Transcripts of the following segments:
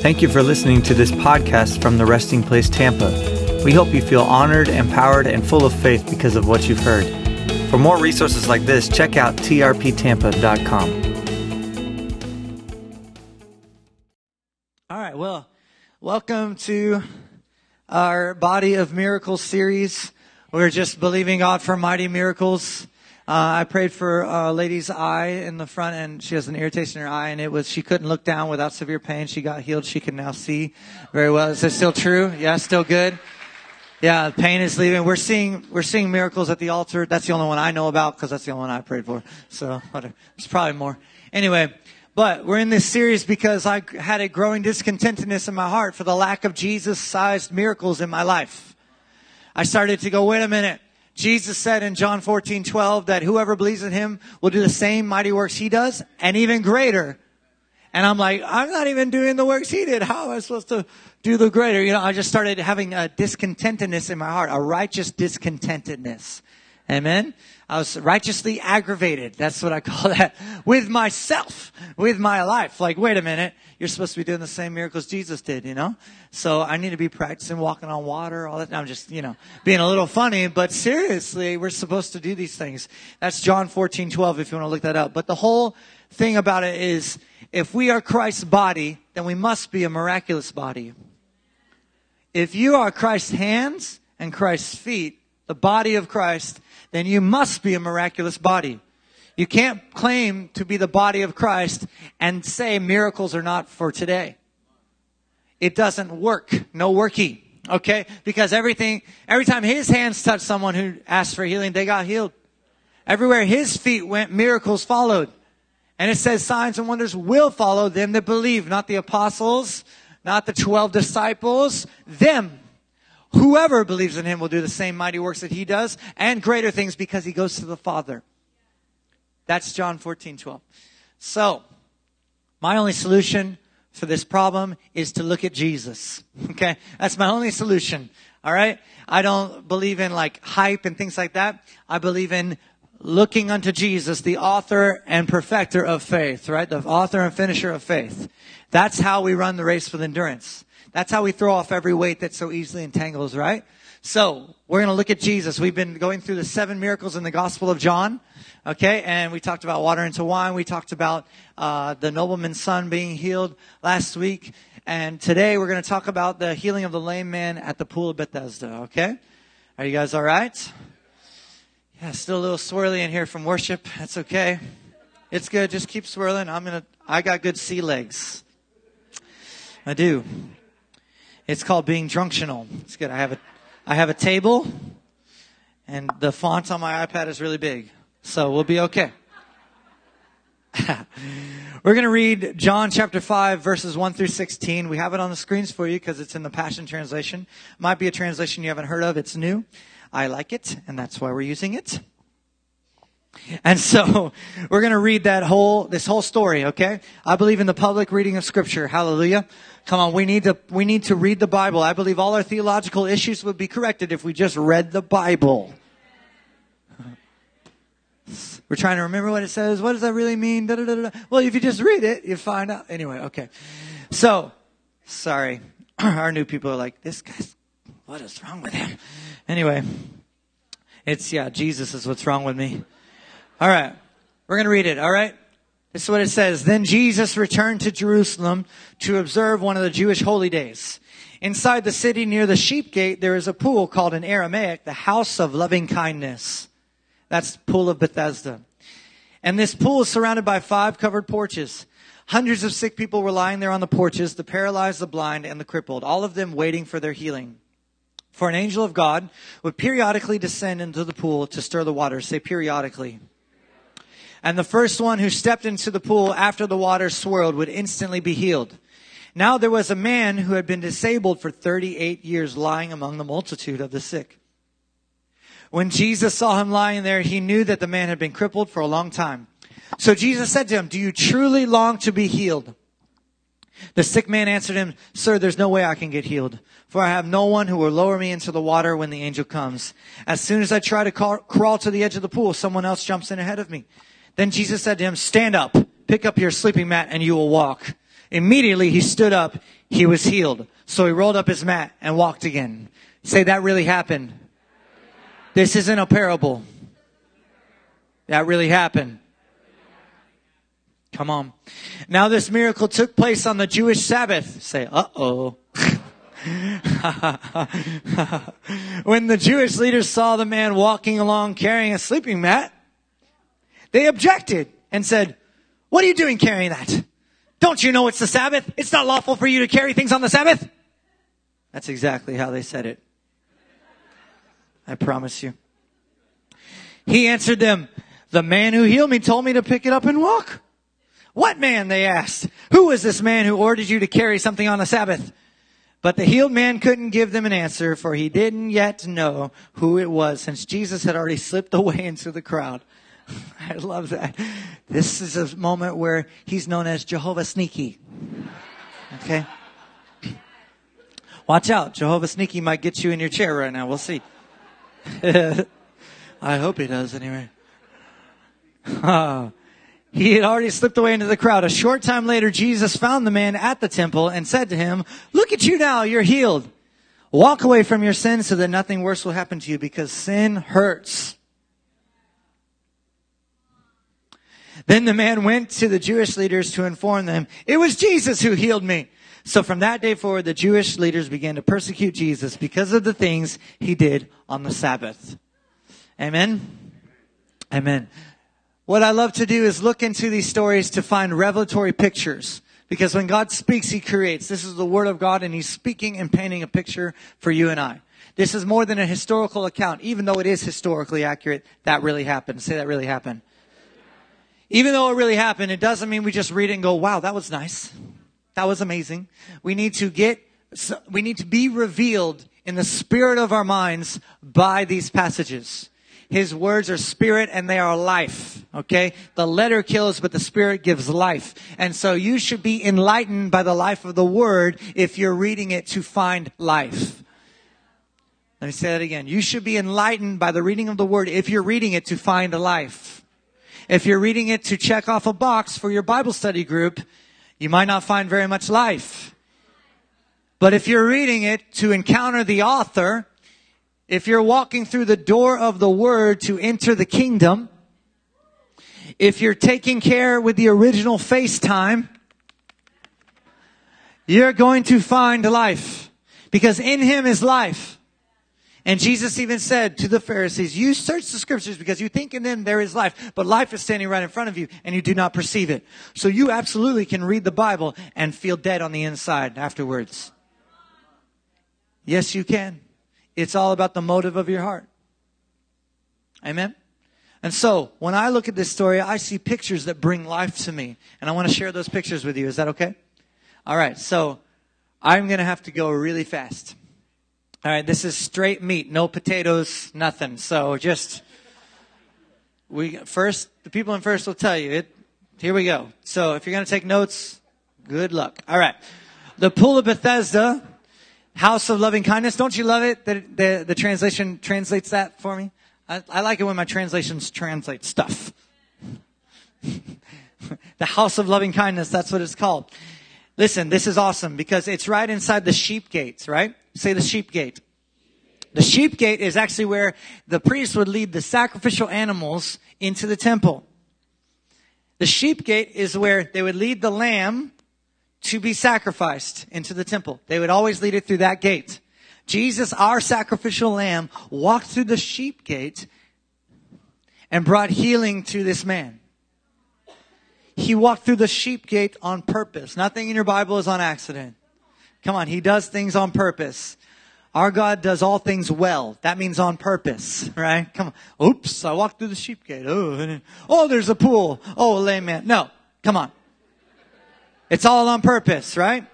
Thank you for listening to this podcast from the Resting Place Tampa. We hope you feel honored, empowered, and full of faith because of what you've heard. For more resources like this, check out trptampa.com. All right, well, welcome to our Body of Miracles series. We're just believing God for mighty miracles. Uh, I prayed for a lady's eye in the front, and she has an irritation in her eye, and it was she couldn't look down without severe pain. She got healed. She can now see very well. Is that still true? Yeah, still good. Yeah, the pain is leaving. We're seeing we're seeing miracles at the altar. That's the only one I know about because that's the only one I prayed for. So whatever. There's probably more. Anyway, but we're in this series because I had a growing discontentedness in my heart for the lack of Jesus-sized miracles in my life. I started to go, wait a minute. Jesus said in John 14, 12 that whoever believes in him will do the same mighty works he does and even greater. And I'm like, I'm not even doing the works he did. How am I supposed to do the greater? You know, I just started having a discontentedness in my heart, a righteous discontentedness. Amen. I was righteously aggravated. That's what I call that with myself, with my life. Like, wait a minute. You're supposed to be doing the same miracles Jesus did, you know? So I need to be practicing walking on water, all that. I'm just, you know, being a little funny, but seriously, we're supposed to do these things. That's John 14, 12, if you want to look that up. But the whole thing about it is, if we are Christ's body, then we must be a miraculous body. If you are Christ's hands and Christ's feet, the body of Christ, then you must be a miraculous body. You can't claim to be the body of Christ and say miracles are not for today. It doesn't work. No worky. Okay? Because everything, every time his hands touched someone who asked for healing, they got healed. Everywhere his feet went, miracles followed. And it says signs and wonders will follow them that believe, not the apostles, not the 12 disciples, them. Whoever believes in him will do the same mighty works that he does and greater things because he goes to the Father. That's John 14, 12. So, my only solution for this problem is to look at Jesus. Okay? That's my only solution. All right? I don't believe in like hype and things like that. I believe in looking unto Jesus, the author and perfecter of faith, right? The author and finisher of faith. That's how we run the race with endurance. That's how we throw off every weight that so easily entangles, right? So, we're going to look at Jesus. We've been going through the seven miracles in the Gospel of John. Okay, and we talked about water into wine. We talked about uh, the nobleman's son being healed last week. And today we're going to talk about the healing of the lame man at the pool of Bethesda. Okay? Are you guys all right? Yeah, still a little swirly in here from worship. That's okay. It's good. Just keep swirling. I'm to, I got good sea legs. I do. It's called being drunctional. It's good. I have a, I have a table and the font on my iPad is really big. So we'll be okay. We're going to read John chapter 5 verses 1 through 16. We have it on the screens for you because it's in the Passion Translation. Might be a translation you haven't heard of. It's new. I like it and that's why we're using it. And so we're going to read that whole, this whole story, okay? I believe in the public reading of scripture. Hallelujah. Come on, we need to, we need to read the Bible. I believe all our theological issues would be corrected if we just read the Bible. We're trying to remember what it says. What does that really mean? Da, da, da, well, if you just read it, you find out. Anyway, okay. So, sorry. Our new people are like, this guy's, what is wrong with him? Anyway, it's, yeah, Jesus is what's wrong with me. All right. We're going to read it. All right. This is what it says. Then Jesus returned to Jerusalem to observe one of the Jewish holy days. Inside the city near the sheep gate, there is a pool called in Aramaic, the house of loving kindness. That's pool of Bethesda. And this pool is surrounded by five covered porches. Hundreds of sick people were lying there on the porches, the paralyzed, the blind, and the crippled, all of them waiting for their healing. For an angel of God would periodically descend into the pool to stir the water. Say periodically. And the first one who stepped into the pool after the water swirled would instantly be healed. Now there was a man who had been disabled for 38 years lying among the multitude of the sick. When Jesus saw him lying there, he knew that the man had been crippled for a long time. So Jesus said to him, do you truly long to be healed? The sick man answered him, Sir, there's no way I can get healed, for I have no one who will lower me into the water when the angel comes. As soon as I try to crawl to the edge of the pool, someone else jumps in ahead of me. Then Jesus said to him, Stand up, pick up your sleeping mat, and you will walk. Immediately he stood up. He was healed. So he rolled up his mat and walked again. Say that really happened. This isn't a parable. That really happened. Come on. Now this miracle took place on the Jewish Sabbath. Say, uh-oh. when the Jewish leaders saw the man walking along carrying a sleeping mat, they objected and said, what are you doing carrying that? Don't you know it's the Sabbath? It's not lawful for you to carry things on the Sabbath. That's exactly how they said it. I promise you. He answered them, the man who healed me told me to pick it up and walk. What man? They asked. Who is this man who ordered you to carry something on the Sabbath? But the healed man couldn't give them an answer, for he didn't yet know who it was, since Jesus had already slipped away into the crowd. I love that. This is a moment where he's known as Jehovah Sneaky. Okay? Watch out. Jehovah Sneaky might get you in your chair right now. We'll see. I hope he does anyway. he had already slipped away into the crowd. A short time later, Jesus found the man at the temple and said to him, look at you now. You're healed. Walk away from your sin so that nothing worse will happen to you because sin hurts. Then the man went to the Jewish leaders to inform them, it was Jesus who healed me. So from that day forward, the Jewish leaders began to persecute Jesus because of the things he did on the Sabbath. Amen. Amen. What I love to do is look into these stories to find revelatory pictures. Because when God speaks, He creates. This is the Word of God and He's speaking and painting a picture for you and I. This is more than a historical account, even though it is historically accurate. That really happened. Say that really happened. Even though it really happened, it doesn't mean we just read it and go, wow, that was nice. That was amazing. We need to get, we need to be revealed in the spirit of our minds by these passages. His words are spirit and they are life. Okay? The letter kills, but the spirit gives life. And so you should be enlightened by the life of the word if you're reading it to find life. Let me say that again. You should be enlightened by the reading of the word if you're reading it to find life. If you're reading it to check off a box for your Bible study group, you might not find very much life. But if you're reading it to encounter the author, if you're walking through the door of the word to enter the kingdom, if you're taking care with the original FaceTime, you're going to find life because in him is life. And Jesus even said to the Pharisees, you search the scriptures because you think in them there is life, but life is standing right in front of you and you do not perceive it. So you absolutely can read the Bible and feel dead on the inside afterwards. Yes, you can. It's all about the motive of your heart. Amen. And so when I look at this story, I see pictures that bring life to me. And I want to share those pictures with you. Is that okay? All right. So I'm going to have to go really fast. All right, this is straight meat, no potatoes, nothing. So just we first the people in first will tell you it. Here we go. So if you're going to take notes, good luck. All right, the pool of Bethesda, house of loving kindness. Don't you love it the the translation translates that for me? I, I like it when my translations translate stuff. the house of loving kindness. That's what it's called. Listen, this is awesome because it's right inside the sheep gates, right? Say the sheep gate. The sheep gate is actually where the priest would lead the sacrificial animals into the temple. The sheep gate is where they would lead the lamb to be sacrificed into the temple. They would always lead it through that gate. Jesus, our sacrificial lamb, walked through the sheep gate and brought healing to this man. He walked through the sheep gate on purpose. Nothing in your Bible is on accident. Come on, he does things on purpose. Our God does all things well. That means on purpose, right? Come on. Oops, I walked through the sheep gate. Oh, oh, there's a pool. Oh, lame man. No, come on. It's all on purpose, right?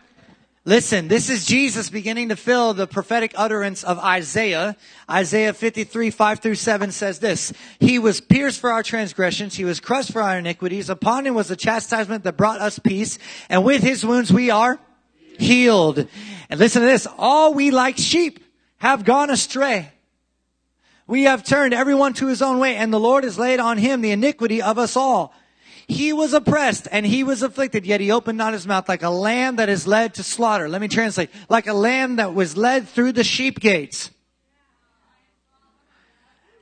Listen, this is Jesus beginning to fill the prophetic utterance of Isaiah. Isaiah 53, 5 through 7 says this. He was pierced for our transgressions. He was crushed for our iniquities. Upon him was the chastisement that brought us peace. And with his wounds we are healed. And listen to this. All we like sheep have gone astray. We have turned everyone to his own way and the Lord has laid on him the iniquity of us all. He was oppressed and he was afflicted, yet he opened not his mouth like a lamb that is led to slaughter. Let me translate. Like a lamb that was led through the sheep gates.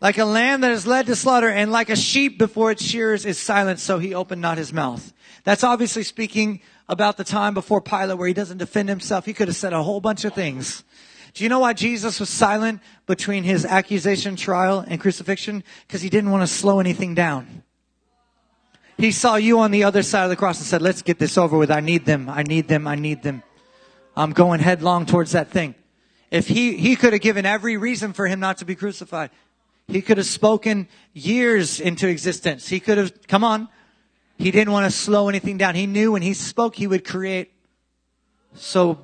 Like a lamb that is led to slaughter and like a sheep before its shearers is silent, so he opened not his mouth. That's obviously speaking about the time before Pilate where he doesn't defend himself. He could have said a whole bunch of things. Do you know why Jesus was silent between his accusation, trial, and crucifixion? Because he didn't want to slow anything down. He saw you on the other side of the cross and said, let's get this over with. I need them. I need them. I need them. I'm going headlong towards that thing. If he, he could have given every reason for him not to be crucified. He could have spoken years into existence. He could have, come on. He didn't want to slow anything down. He knew when he spoke, he would create. So,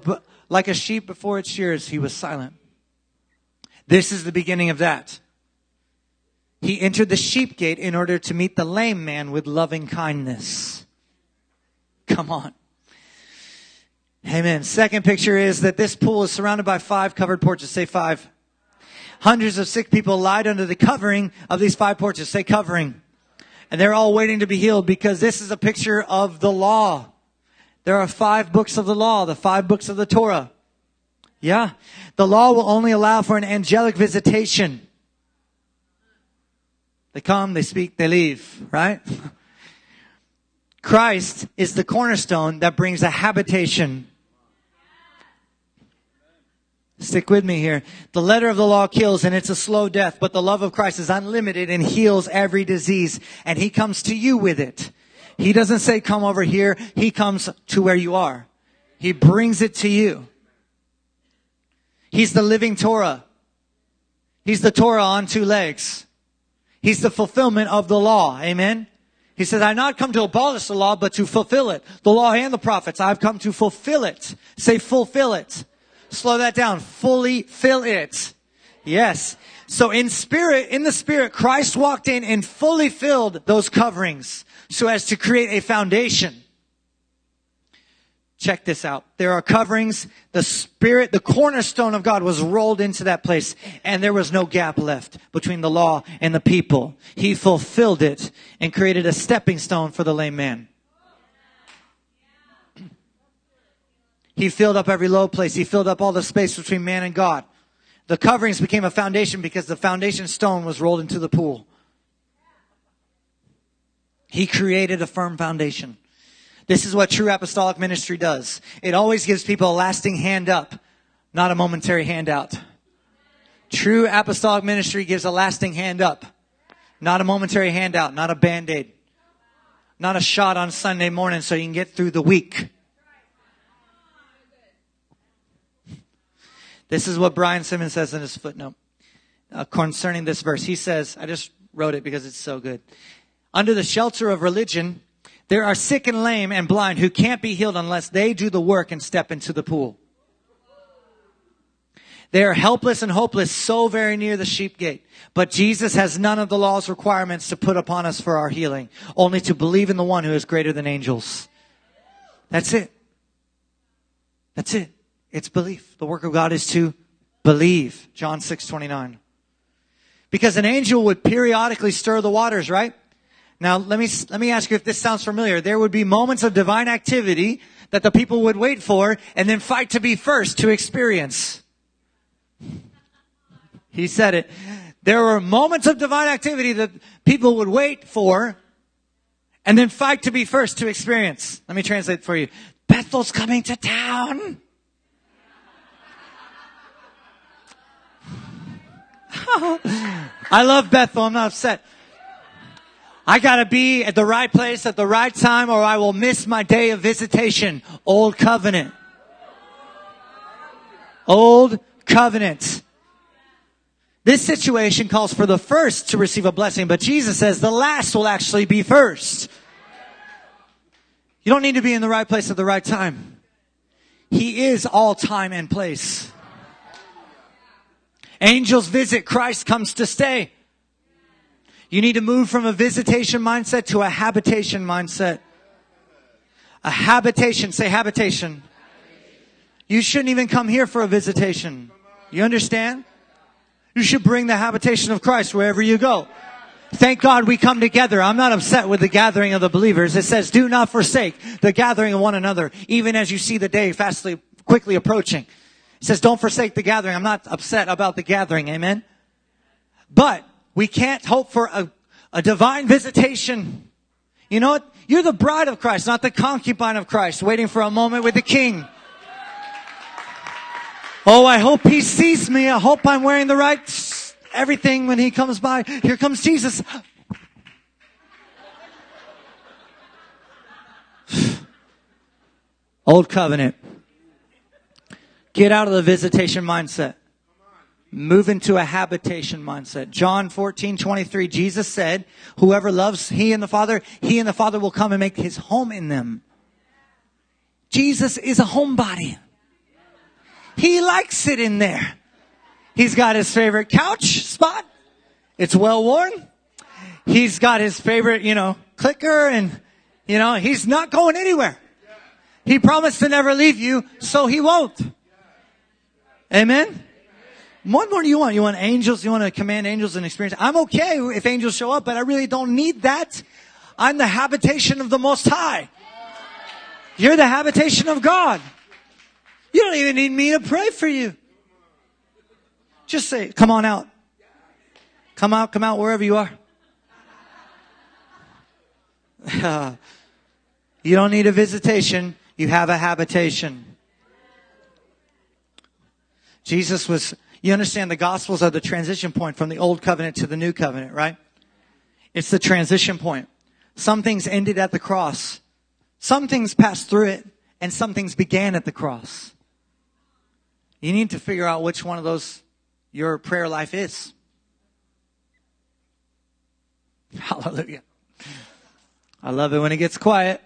like a sheep before its shears, he was silent. This is the beginning of that. He entered the sheep gate in order to meet the lame man with loving kindness. Come on. Amen. Second picture is that this pool is surrounded by five covered porches. Say five. Hundreds of sick people lied under the covering of these five porches. Say covering. And they're all waiting to be healed because this is a picture of the law. There are five books of the law, the five books of the Torah. Yeah. The law will only allow for an angelic visitation. They come, they speak, they leave, right? Christ is the cornerstone that brings a habitation. Stick with me here. The letter of the law kills and it's a slow death, but the love of Christ is unlimited and heals every disease and he comes to you with it. He doesn't say come over here. He comes to where you are. He brings it to you. He's the living Torah. He's the Torah on two legs. He's the fulfillment of the law. Amen. He says, I not come to abolish the law, but to fulfill it. The law and the prophets. I've come to fulfill it. Say fulfill it. Slow that down. Fully fill it. Yes. So in spirit, in the spirit, Christ walked in and fully filled those coverings so as to create a foundation. Check this out. There are coverings. The spirit, the cornerstone of God was rolled into that place and there was no gap left between the law and the people. He fulfilled it and created a stepping stone for the lame man. He filled up every low place. He filled up all the space between man and God. The coverings became a foundation because the foundation stone was rolled into the pool. He created a firm foundation. This is what true apostolic ministry does. It always gives people a lasting hand up, not a momentary handout. True apostolic ministry gives a lasting hand up, not a momentary handout, not a band-aid, not a shot on Sunday morning so you can get through the week. This is what Brian Simmons says in his footnote uh, concerning this verse. He says, I just wrote it because it's so good. Under the shelter of religion, there are sick and lame and blind who can't be healed unless they do the work and step into the pool. They are helpless and hopeless so very near the sheep gate. But Jesus has none of the law's requirements to put upon us for our healing, only to believe in the one who is greater than angels. That's it. That's it. It's belief. The work of God is to believe. John 6, 29. Because an angel would periodically stir the waters, right? Now, let me, let me ask you if this sounds familiar. There would be moments of divine activity that the people would wait for and then fight to be first to experience. He said it. There were moments of divine activity that people would wait for and then fight to be first to experience. Let me translate for you. Bethel's coming to town. I love Bethel. I'm not upset. I gotta be at the right place at the right time or I will miss my day of visitation. Old covenant. Old covenant. This situation calls for the first to receive a blessing, but Jesus says the last will actually be first. You don't need to be in the right place at the right time. He is all time and place. Angels visit, Christ comes to stay. You need to move from a visitation mindset to a habitation mindset. A habitation, say habitation. You shouldn't even come here for a visitation. You understand? You should bring the habitation of Christ wherever you go. Thank God we come together. I'm not upset with the gathering of the believers. It says, do not forsake the gathering of one another, even as you see the day fastly, quickly approaching. It says, don't forsake the gathering. I'm not upset about the gathering. Amen. But we can't hope for a, a divine visitation. You know what? You're the bride of Christ, not the concubine of Christ, waiting for a moment with the king. Oh, I hope he sees me. I hope I'm wearing the right everything when he comes by. Here comes Jesus. Old covenant. Get out of the visitation mindset. Move into a habitation mindset. John 14, 23, Jesus said, whoever loves he and the Father, he and the Father will come and make his home in them. Jesus is a homebody. He likes it in there. He's got his favorite couch spot. It's well worn. He's got his favorite, you know, clicker and, you know, he's not going anywhere. He promised to never leave you, so he won't. Amen? What more do you want? You want angels? You want to command angels and experience? I'm okay if angels show up, but I really don't need that. I'm the habitation of the Most High. You're the habitation of God. You don't even need me to pray for you. Just say, come on out. Come out, come out wherever you are. you don't need a visitation. You have a habitation. Jesus was, you understand the gospels are the transition point from the old covenant to the new covenant, right? It's the transition point. Some things ended at the cross. Some things passed through it and some things began at the cross. You need to figure out which one of those your prayer life is. Hallelujah. I love it when it gets quiet.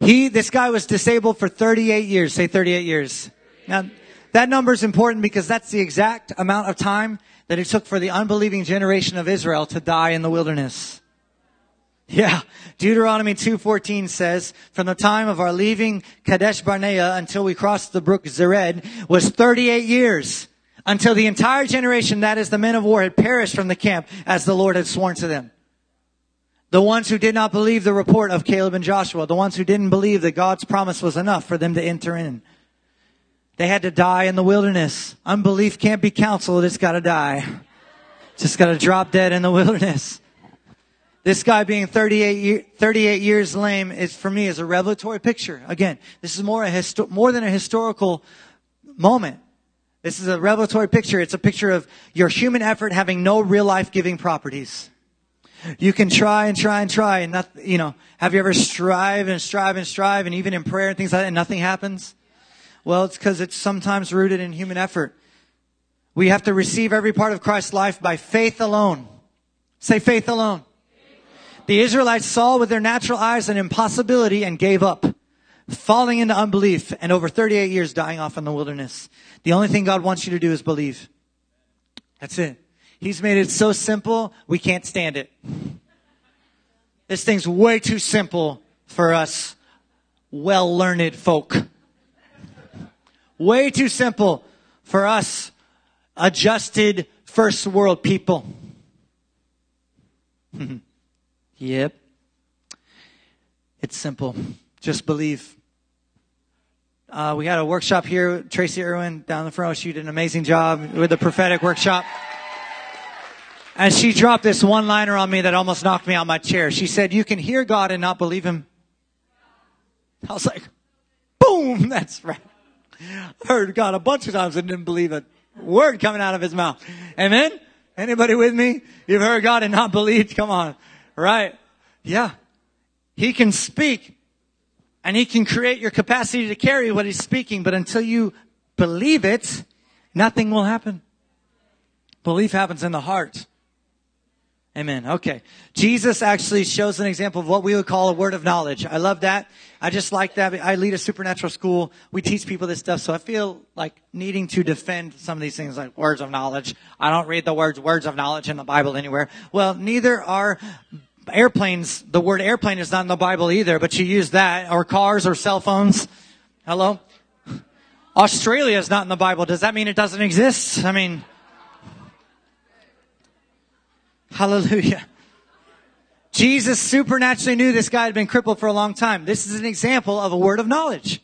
He, this guy was disabled for 38 years. Say 38 years. Now, that number is important because that's the exact amount of time that it took for the unbelieving generation of Israel to die in the wilderness. Yeah. Deuteronomy 2.14 says, from the time of our leaving Kadesh Barnea until we crossed the brook Zered was 38 years until the entire generation, that is the men of war, had perished from the camp as the Lord had sworn to them. The ones who did not believe the report of Caleb and Joshua, the ones who didn't believe that God's promise was enough for them to enter in. They had to die in the wilderness. Unbelief can't be counseled. It's got to die. Just got to drop dead in the wilderness. This guy being 38, year, 38 years lame is for me is a revelatory picture. Again, this is more a histo- more than a historical moment. This is a revelatory picture. It's a picture of your human effort having no real life giving properties. You can try and try and try and not, you know, have you ever strive and strive and strive and even in prayer and things like that and nothing happens? Well, it's because it's sometimes rooted in human effort. We have to receive every part of Christ's life by faith alone. Say faith alone. The Israelites saw with their natural eyes an impossibility and gave up, falling into unbelief and over 38 years dying off in the wilderness. The only thing God wants you to do is believe. That's it. He's made it so simple, we can't stand it. This thing's way too simple for us well learned folk. Way too simple for us adjusted first world people. Yep. It's simple. Just believe. Uh, we had a workshop here. Tracy Irwin down the front. She did an amazing job with the prophetic workshop. And she dropped this one liner on me that almost knocked me out my chair. She said, You can hear God and not believe Him. I was like, Boom! That's right. Heard God a bunch of times and didn't believe a word coming out of His mouth. Amen? Anybody with me? You've heard God and not believed? Come on. Right? Yeah. He can speak and he can create your capacity to carry what he's speaking, but until you believe it, nothing will happen. Belief happens in the heart. Amen. Okay. Jesus actually shows an example of what we would call a word of knowledge. I love that. I just like that. I lead a supernatural school. We teach people this stuff. So I feel like needing to defend some of these things like words of knowledge. I don't read the words words of knowledge in the Bible anywhere. Well, neither are airplanes, the word airplane is not in the Bible either, but you use that, or cars or cell phones. Hello? Australia is not in the Bible. Does that mean it doesn't exist? I mean, Hallelujah. Jesus supernaturally knew this guy had been crippled for a long time. This is an example of a word of knowledge.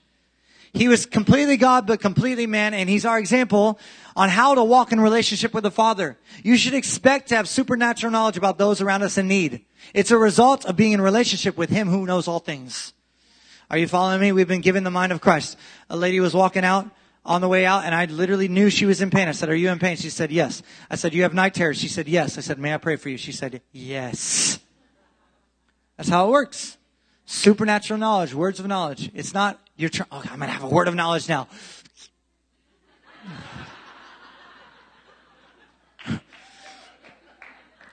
He was completely God, but completely man, and he's our example on how to walk in relationship with the Father. You should expect to have supernatural knowledge about those around us in need. It's a result of being in relationship with Him who knows all things. Are you following me? We've been given the mind of Christ. A lady was walking out on the way out and I literally knew she was in pain. I said, are you in pain? She said, yes. I said, you have night terrors? She said, yes. I said, may I pray for you? She said, yes. That's how it works. Supernatural knowledge, words of knowledge. It's not, you're trying, I'm going to have a word of knowledge now.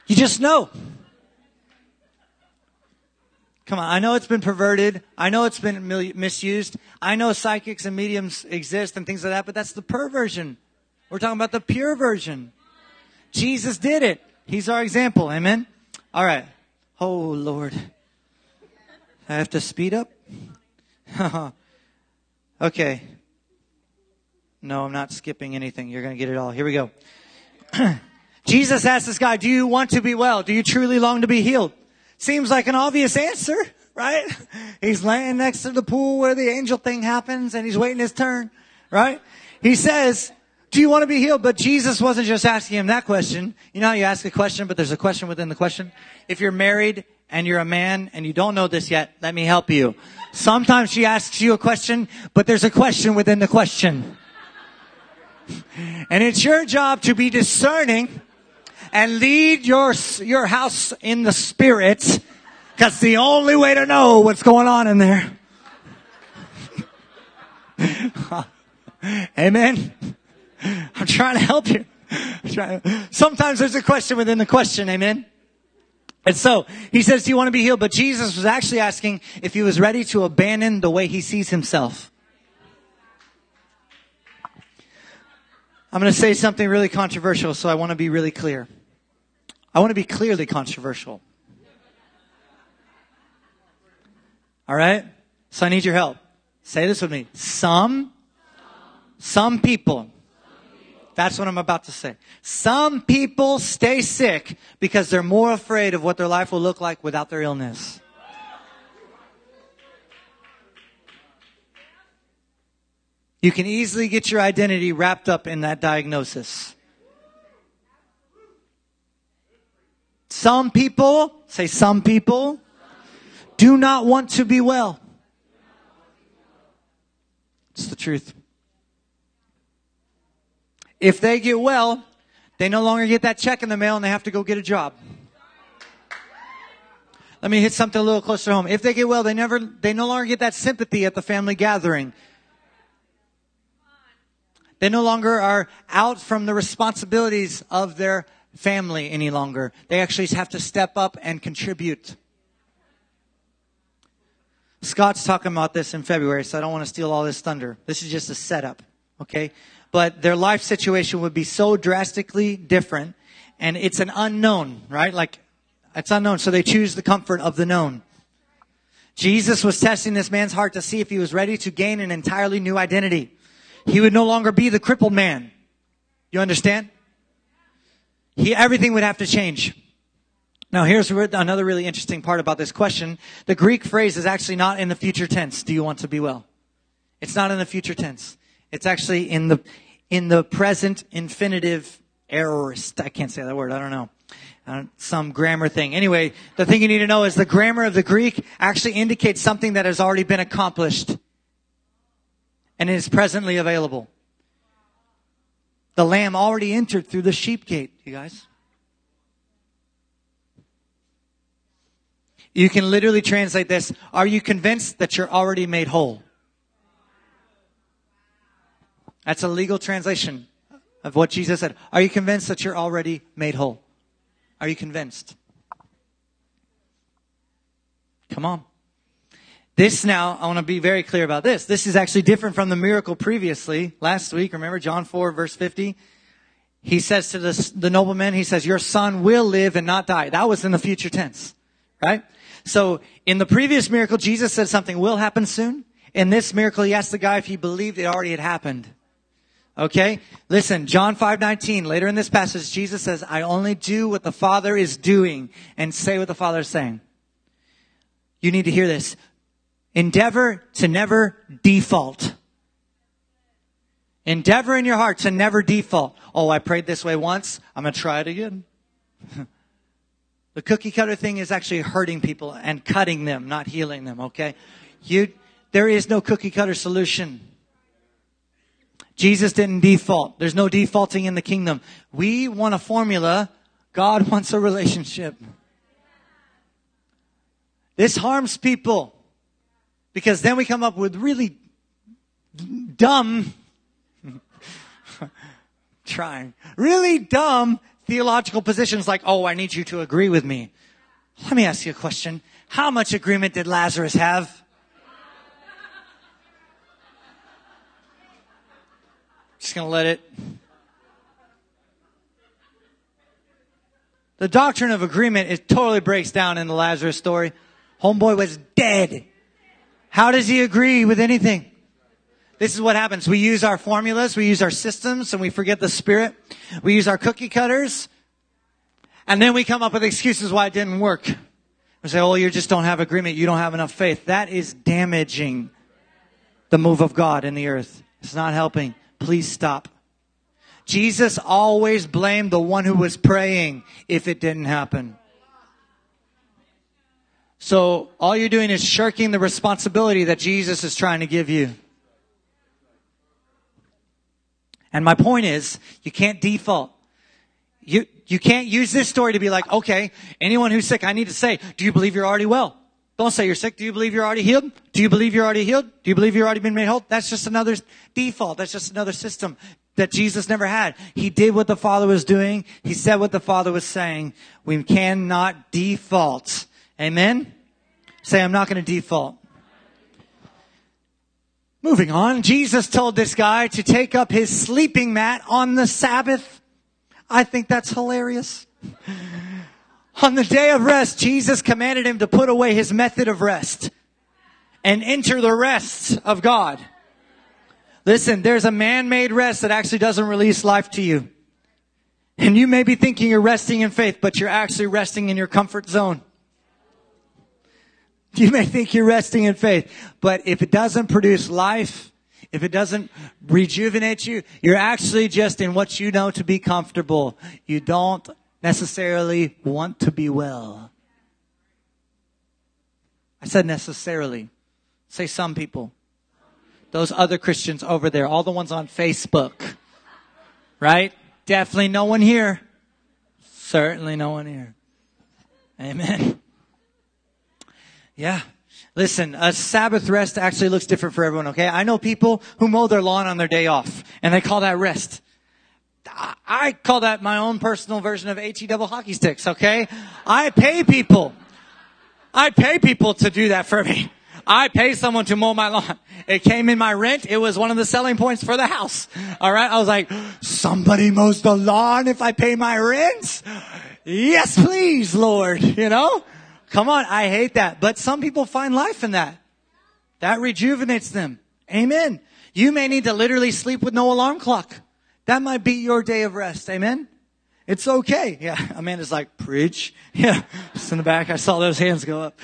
You just know. Come on, I know it's been perverted. I know it's been misused. I know psychics and mediums exist and things like that, but that's the perversion. We're talking about the pure version. Jesus did it. He's our example. Amen. All right. Oh Lord. I have to speed up? okay. No, I'm not skipping anything. You're going to get it all. Here we go. Jesus asked this guy, do you want to be well? Do you truly long to be healed? Seems like an obvious answer, right? He's laying next to the pool where the angel thing happens and he's waiting his turn, right? He says, do you want to be healed? But Jesus wasn't just asking him that question. You know how you ask a question, but there's a question within the question? If you're married and you're a man and you don't know this yet, let me help you. Sometimes she asks you a question, but there's a question within the question. And it's your job to be discerning and lead your, your house in the spirit. Cause the only way to know what's going on in there. Amen. I'm trying to help you. Sometimes there's a question within the question. Amen. And so he says, do you want to be healed? But Jesus was actually asking if he was ready to abandon the way he sees himself. I'm going to say something really controversial, so I want to be really clear. I want to be clearly controversial. All right? So I need your help. Say this with me. Some, some people, that's what I'm about to say. Some people stay sick because they're more afraid of what their life will look like without their illness. You can easily get your identity wrapped up in that diagnosis. Some people, say some people, do not want to be well. It's the truth. If they get well, they no longer get that check in the mail and they have to go get a job. Let me hit something a little closer home. If they get well, they never, they no longer get that sympathy at the family gathering. They no longer are out from the responsibilities of their family any longer. They actually have to step up and contribute. Scott's talking about this in February, so I don't want to steal all this thunder. This is just a setup, okay? But their life situation would be so drastically different, and it's an unknown, right? Like, it's unknown, so they choose the comfort of the known. Jesus was testing this man's heart to see if he was ready to gain an entirely new identity. He would no longer be the crippled man. You understand? He, everything would have to change. Now here's another really interesting part about this question. The Greek phrase is actually not in the future tense. Do you want to be well? It's not in the future tense. It's actually in the, in the present infinitive aorist. I can't say that word. I don't know. Uh, some grammar thing. Anyway, the thing you need to know is the grammar of the Greek actually indicates something that has already been accomplished and is presently available. The lamb already entered through the sheep gate, you guys. You can literally translate this Are you convinced that you're already made whole? That's a legal translation of what Jesus said. Are you convinced that you're already made whole? Are you convinced? Come on. This now, I want to be very clear about this. This is actually different from the miracle previously. Last week, remember John 4 verse 50? He says to the, the nobleman, he says, your son will live and not die. That was in the future tense, right? So in the previous miracle, Jesus said something will happen soon. In this miracle, he asked the guy if he believed it already had happened. Okay? Listen, John 5:19, later in this passage Jesus says, "I only do what the Father is doing and say what the Father is saying." You need to hear this. Endeavor to never default. Endeavor in your heart to never default. Oh, I prayed this way once. I'm going to try it again. the cookie cutter thing is actually hurting people and cutting them, not healing them, okay? You, there is no cookie cutter solution. Jesus didn't default. There's no defaulting in the kingdom. We want a formula. God wants a relationship. This harms people because then we come up with really dumb, trying, really dumb theological positions like, oh, I need you to agree with me. Let me ask you a question. How much agreement did Lazarus have? Just gonna let it. The doctrine of agreement, it totally breaks down in the Lazarus story. Homeboy was dead. How does he agree with anything? This is what happens. We use our formulas, we use our systems, and we forget the spirit. We use our cookie cutters, and then we come up with excuses why it didn't work. We say, oh, you just don't have agreement. You don't have enough faith. That is damaging the move of God in the earth. It's not helping. Please stop. Jesus always blamed the one who was praying if it didn't happen. So all you're doing is shirking the responsibility that Jesus is trying to give you. And my point is, you can't default. You, you can't use this story to be like, okay, anyone who's sick, I need to say, do you believe you're already well? Don't say you're sick. Do you believe you're already healed? Do you believe you're already healed? Do you believe you're already been made whole? That's just another default. That's just another system that Jesus never had. He did what the Father was doing. He said what the Father was saying. We cannot default. Amen? Say, I'm not going to default. Moving on, Jesus told this guy to take up his sleeping mat on the Sabbath. I think that's hilarious. On the day of rest, Jesus commanded him to put away his method of rest and enter the rest of God. Listen, there's a man-made rest that actually doesn't release life to you. And you may be thinking you're resting in faith, but you're actually resting in your comfort zone. You may think you're resting in faith, but if it doesn't produce life, if it doesn't rejuvenate you, you're actually just in what you know to be comfortable. You don't necessarily want to be well. I said necessarily. Say some people. Those other Christians over there, all the ones on Facebook. Right? Definitely no one here. Certainly no one here. Amen. Yeah. Listen, a Sabbath rest actually looks different for everyone, okay? I know people who mow their lawn on their day off, and they call that rest. I call that my own personal version of HE double hockey sticks, okay? I pay people. I pay people to do that for me. I pay someone to mow my lawn. It came in my rent. It was one of the selling points for the house. All right. I was like, somebody mows the lawn if I pay my rent? Yes, please, Lord. You know, come on. I hate that. But some people find life in that. That rejuvenates them. Amen. You may need to literally sleep with no alarm clock. That might be your day of rest. Amen. It's okay. Yeah. Amanda's like, preach. Yeah. Just in the back. I saw those hands go up.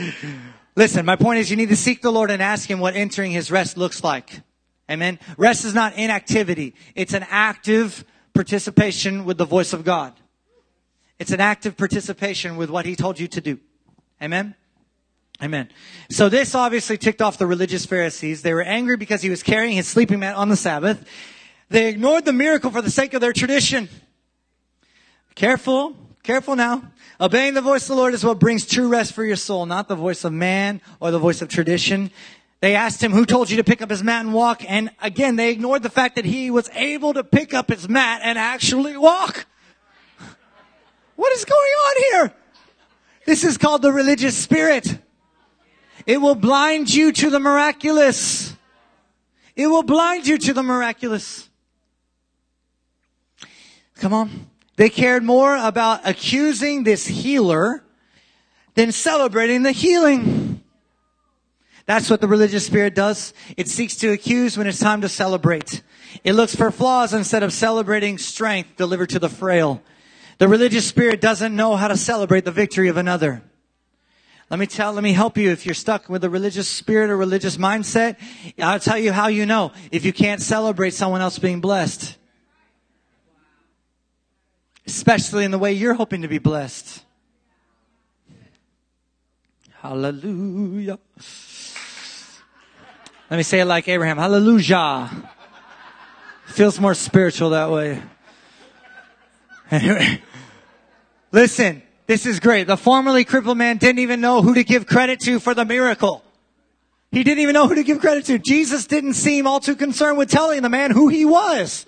Listen, my point is you need to seek the Lord and ask Him what entering His rest looks like. Amen. Rest is not inactivity. It's an active participation with the voice of God. It's an active participation with what He told you to do. Amen. Amen. So this obviously ticked off the religious Pharisees. They were angry because he was carrying his sleeping mat on the Sabbath. They ignored the miracle for the sake of their tradition. Careful, careful now. Obeying the voice of the Lord is what brings true rest for your soul, not the voice of man or the voice of tradition. They asked him, who told you to pick up his mat and walk? And again, they ignored the fact that he was able to pick up his mat and actually walk. What is going on here? This is called the religious spirit. It will blind you to the miraculous. It will blind you to the miraculous. Come on. They cared more about accusing this healer than celebrating the healing. That's what the religious spirit does. It seeks to accuse when it's time to celebrate. It looks for flaws instead of celebrating strength delivered to the frail. The religious spirit doesn't know how to celebrate the victory of another. Let me tell, let me help you. If you're stuck with a religious spirit or religious mindset, I'll tell you how you know. If you can't celebrate someone else being blessed. Especially in the way you're hoping to be blessed. Hallelujah. Let me say it like Abraham. Hallelujah. Feels more spiritual that way. Anyway, listen, this is great. The formerly crippled man didn't even know who to give credit to for the miracle. He didn't even know who to give credit to. Jesus didn't seem all too concerned with telling the man who he was.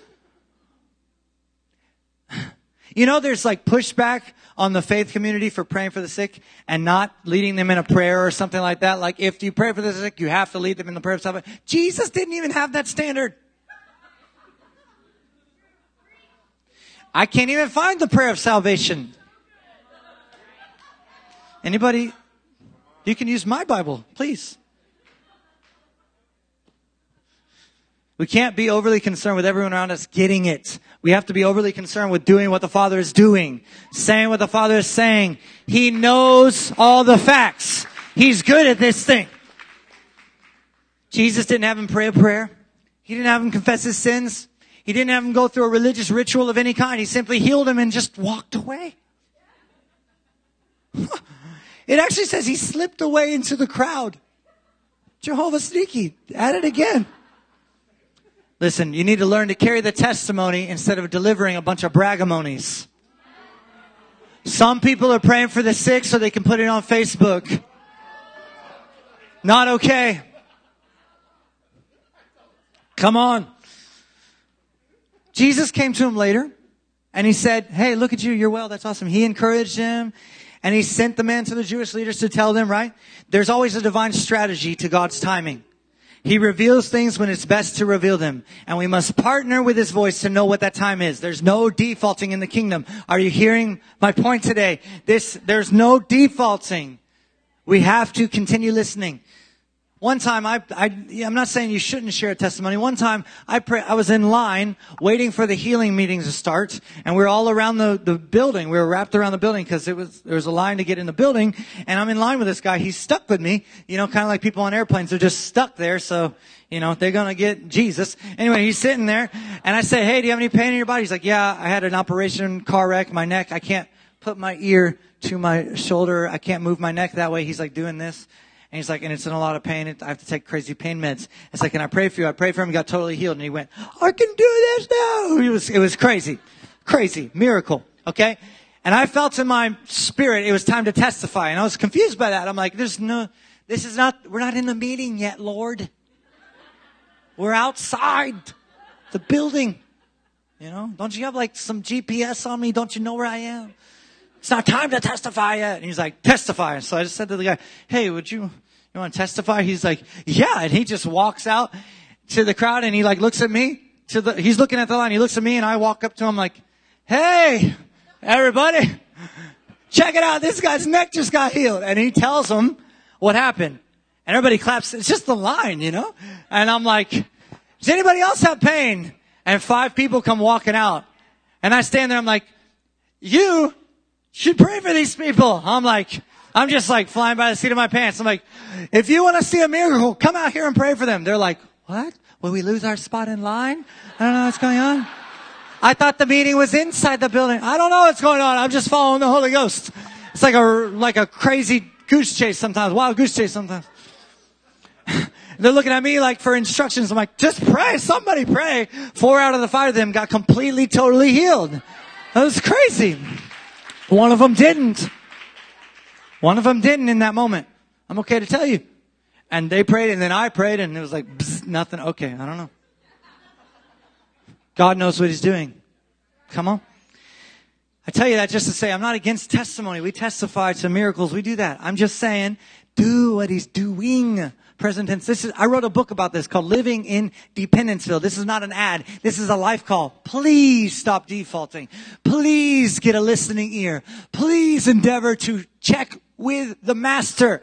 You know, there's like pushback on the faith community for praying for the sick and not leading them in a prayer or something like that. Like if you pray for the sick, you have to lead them in the prayer of salvation. Jesus didn't even have that standard. I can't even find the prayer of salvation. Anybody? You can use my Bible, please. We can't be overly concerned with everyone around us getting it. We have to be overly concerned with doing what the Father is doing, saying what the Father is saying. He knows all the facts. He's good at this thing. Jesus didn't have him pray a prayer. He didn't have him confess his sins. He didn't have him go through a religious ritual of any kind. He simply healed him and just walked away. It actually says he slipped away into the crowd. Jehovah sneaky. At it again. Listen, you need to learn to carry the testimony instead of delivering a bunch of bragamonies. Some people are praying for the sick so they can put it on Facebook. Not okay. Come on. Jesus came to him later and he said, Hey, look at you. You're well. That's awesome. He encouraged him and he sent the man to the Jewish leaders to tell them, right? There's always a divine strategy to God's timing. He reveals things when it's best to reveal them. And we must partner with his voice to know what that time is. There's no defaulting in the kingdom. Are you hearing my point today? This, there's no defaulting. We have to continue listening. One time, I, I, I'm not saying you shouldn't share a testimony. One time, I pray, I was in line waiting for the healing meetings to start, and we are all around the, the building. We were wrapped around the building because it was there was a line to get in the building, and I'm in line with this guy. He's stuck with me, you know, kind of like people on airplanes. They're just stuck there, so you know they're gonna get Jesus. Anyway, he's sitting there, and I say, "Hey, do you have any pain in your body?" He's like, "Yeah, I had an operation, car wreck, my neck. I can't put my ear to my shoulder. I can't move my neck that way." He's like doing this. And he's like, and it's in a lot of pain. I have to take crazy pain meds. It's like, can I pray for you? I prayed for him. He got totally healed. And he went, I can do this now. It was, it was crazy. Crazy. Miracle. Okay. And I felt in my spirit it was time to testify. And I was confused by that. I'm like, there's no, this is not, we're not in the meeting yet, Lord. We're outside the building. You know, don't you have like some GPS on me? Don't you know where I am? It's not time to testify yet. And he's like, testify. So I just said to the guy, hey, would you, you want to testify? He's like, yeah. And he just walks out to the crowd and he like looks at me to the, he's looking at the line. He looks at me and I walk up to him like, hey, everybody, check it out. This guy's neck just got healed. And he tells them what happened. And everybody claps. It's just the line, you know? And I'm like, does anybody else have pain? And five people come walking out. And I stand there. I'm like, you should pray for these people. I'm like, I'm just like flying by the seat of my pants. I'm like, if you want to see a miracle, come out here and pray for them. They're like, what? Will we lose our spot in line? I don't know what's going on. I thought the meeting was inside the building. I don't know what's going on. I'm just following the Holy Ghost. It's like a, like a crazy goose chase sometimes, wild goose chase sometimes. They're looking at me like for instructions. I'm like, just pray. Somebody pray. Four out of the five of them got completely, totally healed. That was crazy. One of them didn't. One of them didn't in that moment. I'm okay to tell you. And they prayed and then I prayed and it was like, nothing. Okay. I don't know. God knows what he's doing. Come on. I tell you that just to say I'm not against testimony. We testify to miracles. We do that. I'm just saying do what he's doing. Present tense. This is, I wrote a book about this called Living in Dependenceville. This is not an ad. This is a life call. Please stop defaulting. Please get a listening ear. Please endeavor to check with the master.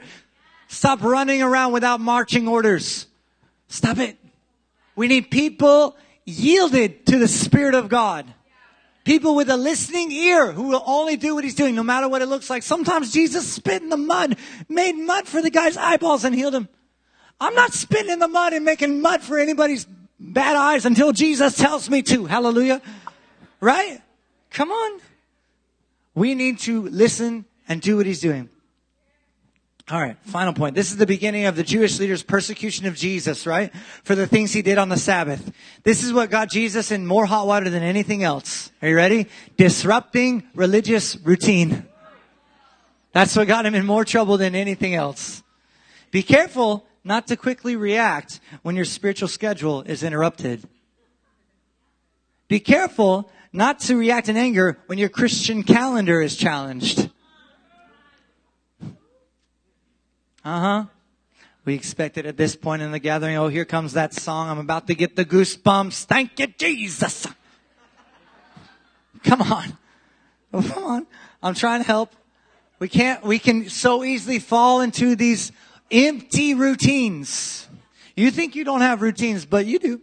Stop running around without marching orders. Stop it. We need people yielded to the Spirit of God. People with a listening ear who will only do what he's doing, no matter what it looks like. Sometimes Jesus spit in the mud, made mud for the guy's eyeballs and healed him. I'm not spitting in the mud and making mud for anybody's bad eyes until Jesus tells me to. Hallelujah. Right? Come on. We need to listen and do what he's doing. All right, final point. This is the beginning of the Jewish leaders' persecution of Jesus, right? For the things he did on the Sabbath. This is what got Jesus in more hot water than anything else. Are you ready? Disrupting religious routine. That's what got him in more trouble than anything else. Be careful not to quickly react when your spiritual schedule is interrupted. Be careful not to react in anger when your Christian calendar is challenged. Uh huh. We expect it at this point in the gathering, oh, here comes that song. I'm about to get the goosebumps. Thank you, Jesus. Come on. Oh, come on. I'm trying to help. We can't, we can so easily fall into these empty routines. You think you don't have routines, but you do.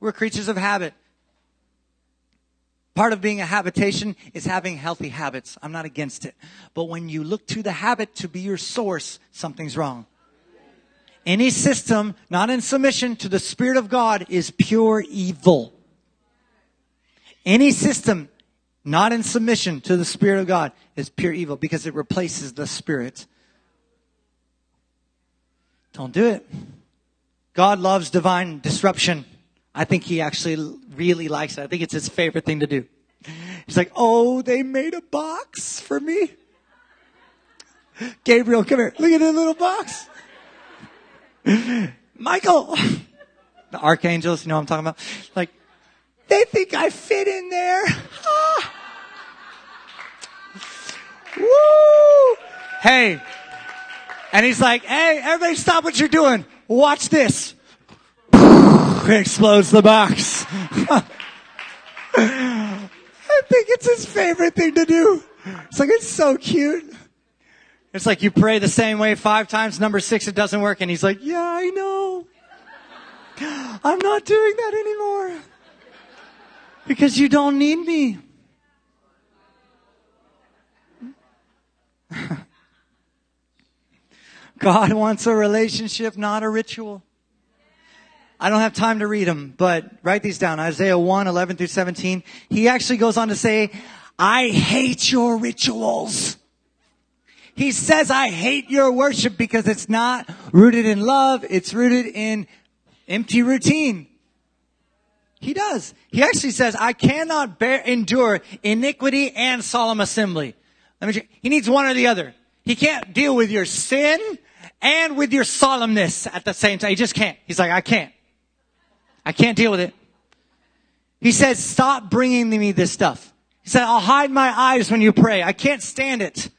We're creatures of habit. Part of being a habitation is having healthy habits. I'm not against it. But when you look to the habit to be your source, something's wrong. Any system not in submission to the Spirit of God is pure evil. Any system not in submission to the Spirit of God is pure evil because it replaces the Spirit. Don't do it. God loves divine disruption. I think he actually really likes it. I think it's his favorite thing to do. He's like, oh, they made a box for me. Gabriel, come here. Look at the little box. Michael, the archangels, you know what I'm talking about? Like, they think I fit in there. Ah. Woo! Hey. And he's like, hey, everybody stop what you're doing. Watch this. Explodes the box. I think it's his favorite thing to do. It's like, it's so cute. It's like you pray the same way five times, number six, it doesn't work. And he's like, yeah, I know. I'm not doing that anymore. Because you don't need me. God wants a relationship, not a ritual. I don't have time to read them, but write these down. Isaiah 1, 11 through 17. He actually goes on to say, I hate your rituals. He says, I hate your worship because it's not rooted in love. It's rooted in empty routine. He does. He actually says, I cannot bear, endure iniquity and solemn assembly. Let me, he needs one or the other. He can't deal with your sin and with your solemnness at the same time. He just can't. He's like, I can't. I can't deal with it. He says, stop bringing me this stuff. He said, I'll hide my eyes when you pray. I can't stand it.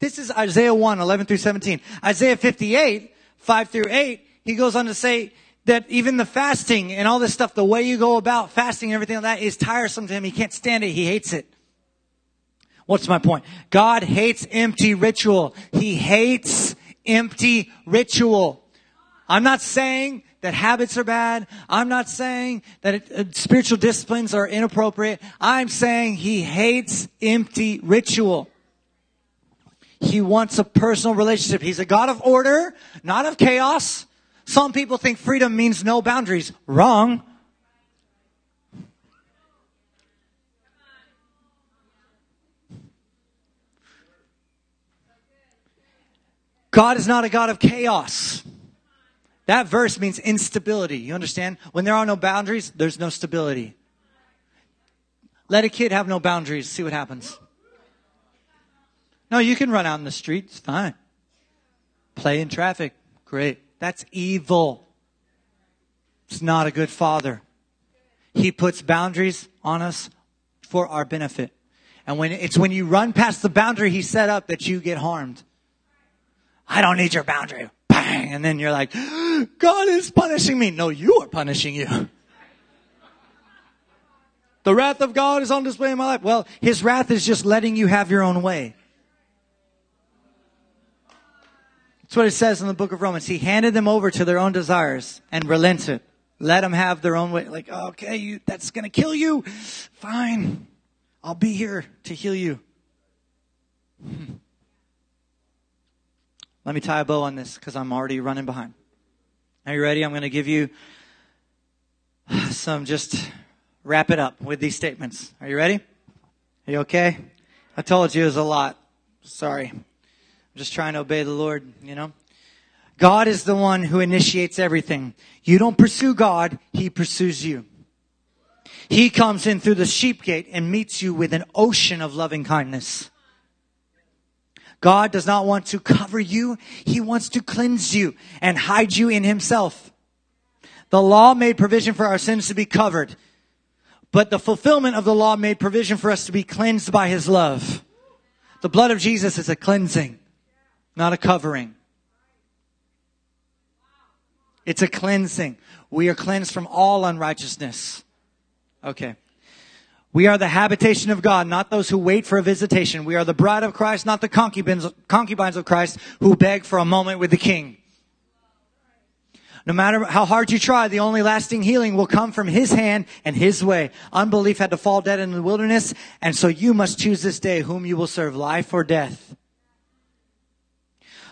This is Isaiah 1, 11 through 17. Isaiah 58, 5 through 8, he goes on to say that even the fasting and all this stuff, the way you go about fasting and everything like that is tiresome to him. He can't stand it. He hates it. What's my point? God hates empty ritual. He hates empty ritual. I'm not saying that habits are bad. I'm not saying that it, uh, spiritual disciplines are inappropriate. I'm saying he hates empty ritual. He wants a personal relationship. He's a God of order, not of chaos. Some people think freedom means no boundaries. Wrong. God is not a God of chaos. That verse means instability. You understand? When there are no boundaries, there's no stability. Let a kid have no boundaries, see what happens. No, you can run out in the street, it's fine. Play in traffic, great. That's evil. It's not a good father. He puts boundaries on us for our benefit. And when it's when you run past the boundary he set up that you get harmed. I don't need your boundary. Bang. And then you're like, God is punishing me. No, you are punishing you. The wrath of God is on display in my life. Well, his wrath is just letting you have your own way. That's what it says in the book of Romans. He handed them over to their own desires and relented. Let them have their own way. Like, okay, you, that's going to kill you. Fine. I'll be here to heal you. Hmm. Let me tie a bow on this because I'm already running behind. Are you ready? I'm going to give you some just wrap it up with these statements. Are you ready? Are you okay? I told you it was a lot. Sorry. I'm just trying to obey the Lord, you know? God is the one who initiates everything. You don't pursue God, He pursues you. He comes in through the sheep gate and meets you with an ocean of loving kindness. God does not want to cover you. He wants to cleanse you and hide you in himself. The law made provision for our sins to be covered, but the fulfillment of the law made provision for us to be cleansed by his love. The blood of Jesus is a cleansing, not a covering. It's a cleansing. We are cleansed from all unrighteousness. Okay. We are the habitation of God, not those who wait for a visitation. We are the bride of Christ, not the concubines, concubines of Christ who beg for a moment with the king. No matter how hard you try, the only lasting healing will come from His hand and His way. Unbelief had to fall dead in the wilderness, and so you must choose this day whom you will serve, life or death.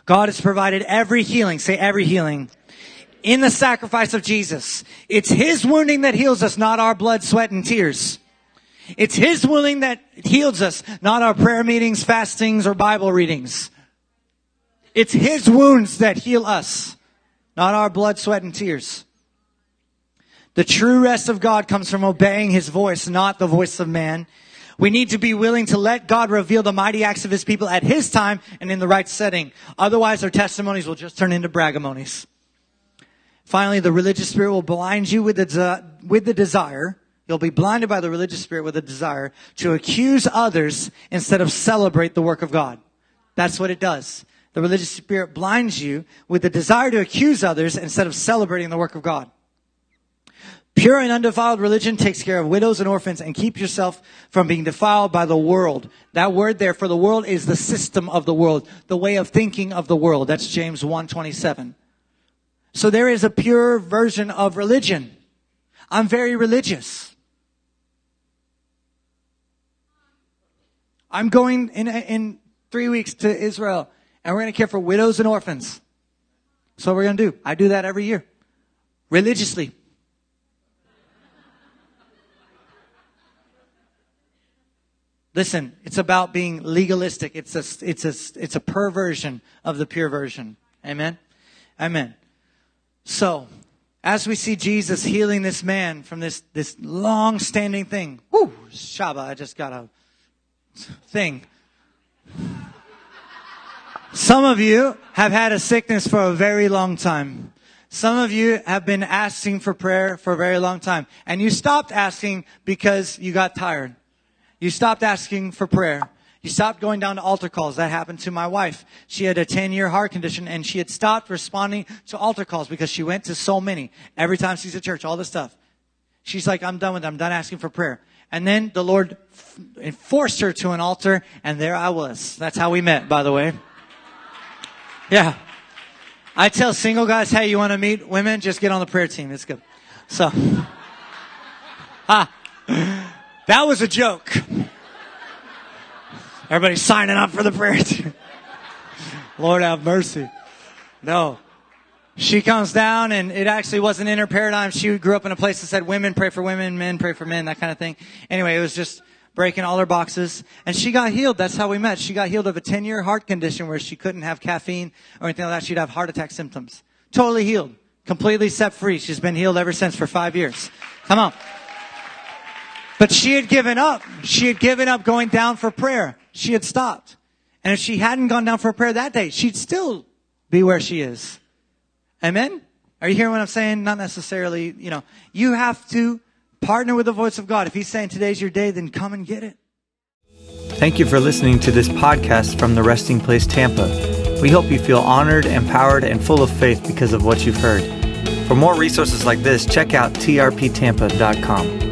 God has provided every healing, say every healing, in the sacrifice of Jesus. It's His wounding that heals us, not our blood, sweat, and tears. It's His willing that heals us, not our prayer meetings, fastings, or Bible readings. It's His wounds that heal us, not our blood, sweat, and tears. The true rest of God comes from obeying His voice, not the voice of man. We need to be willing to let God reveal the mighty acts of His people at His time and in the right setting. Otherwise, our testimonies will just turn into bragamonies. Finally, the religious spirit will blind you with the, with the desire You'll be blinded by the religious spirit with a desire to accuse others instead of celebrate the work of God. That's what it does. The religious spirit blinds you with the desire to accuse others instead of celebrating the work of God. Pure and undefiled religion takes care of widows and orphans and keep yourself from being defiled by the world. That word there for the world is the system of the world, the way of thinking of the world. That's James 127. So there is a pure version of religion. I'm very religious. I'm going in, in three weeks to Israel and we're going to care for widows and orphans. What we're going to do. I do that every year. Religiously. Listen, it's about being legalistic. It's a, it's a, it's a perversion of the pure version. Amen? Amen. So, as we see Jesus healing this man from this, this long standing thing, whoo, Shaba, I just got a thing. Some of you have had a sickness for a very long time. Some of you have been asking for prayer for a very long time. And you stopped asking because you got tired. You stopped asking for prayer. You stopped going down to altar calls. That happened to my wife. She had a 10 year heart condition and she had stopped responding to altar calls because she went to so many. Every time she's at church, all this stuff. She's like, I'm done with it. I'm done asking for prayer. And then the Lord forced her to an altar, and there I was. That's how we met, by the way. Yeah. I tell single guys, hey, you want to meet women? Just get on the prayer team. It's good. So, ah, that was a joke. Everybody signing up for the prayer team. Lord have mercy. No she comes down and it actually wasn't in her paradigm. She grew up in a place that said women pray for women, men pray for men, that kind of thing. Anyway, it was just breaking all her boxes. And she got healed. That's how we met. She got healed of a 10 year heart condition where she couldn't have caffeine or anything like that. She'd have heart attack symptoms. Totally healed. Completely set free. She's been healed ever since for five years. Come on. But she had given up. She had given up going down for prayer. She had stopped. And if she hadn't gone down for prayer that day, she'd still be where she is. Amen? Are you hearing what I'm saying? Not necessarily, you know, you have to partner with the voice of God. If He's saying today's your day, then come and get it. Thank you for listening to this podcast from the Resting Place Tampa. We hope you feel honored, empowered, and full of faith because of what you've heard. For more resources like this, check out trptampa.com.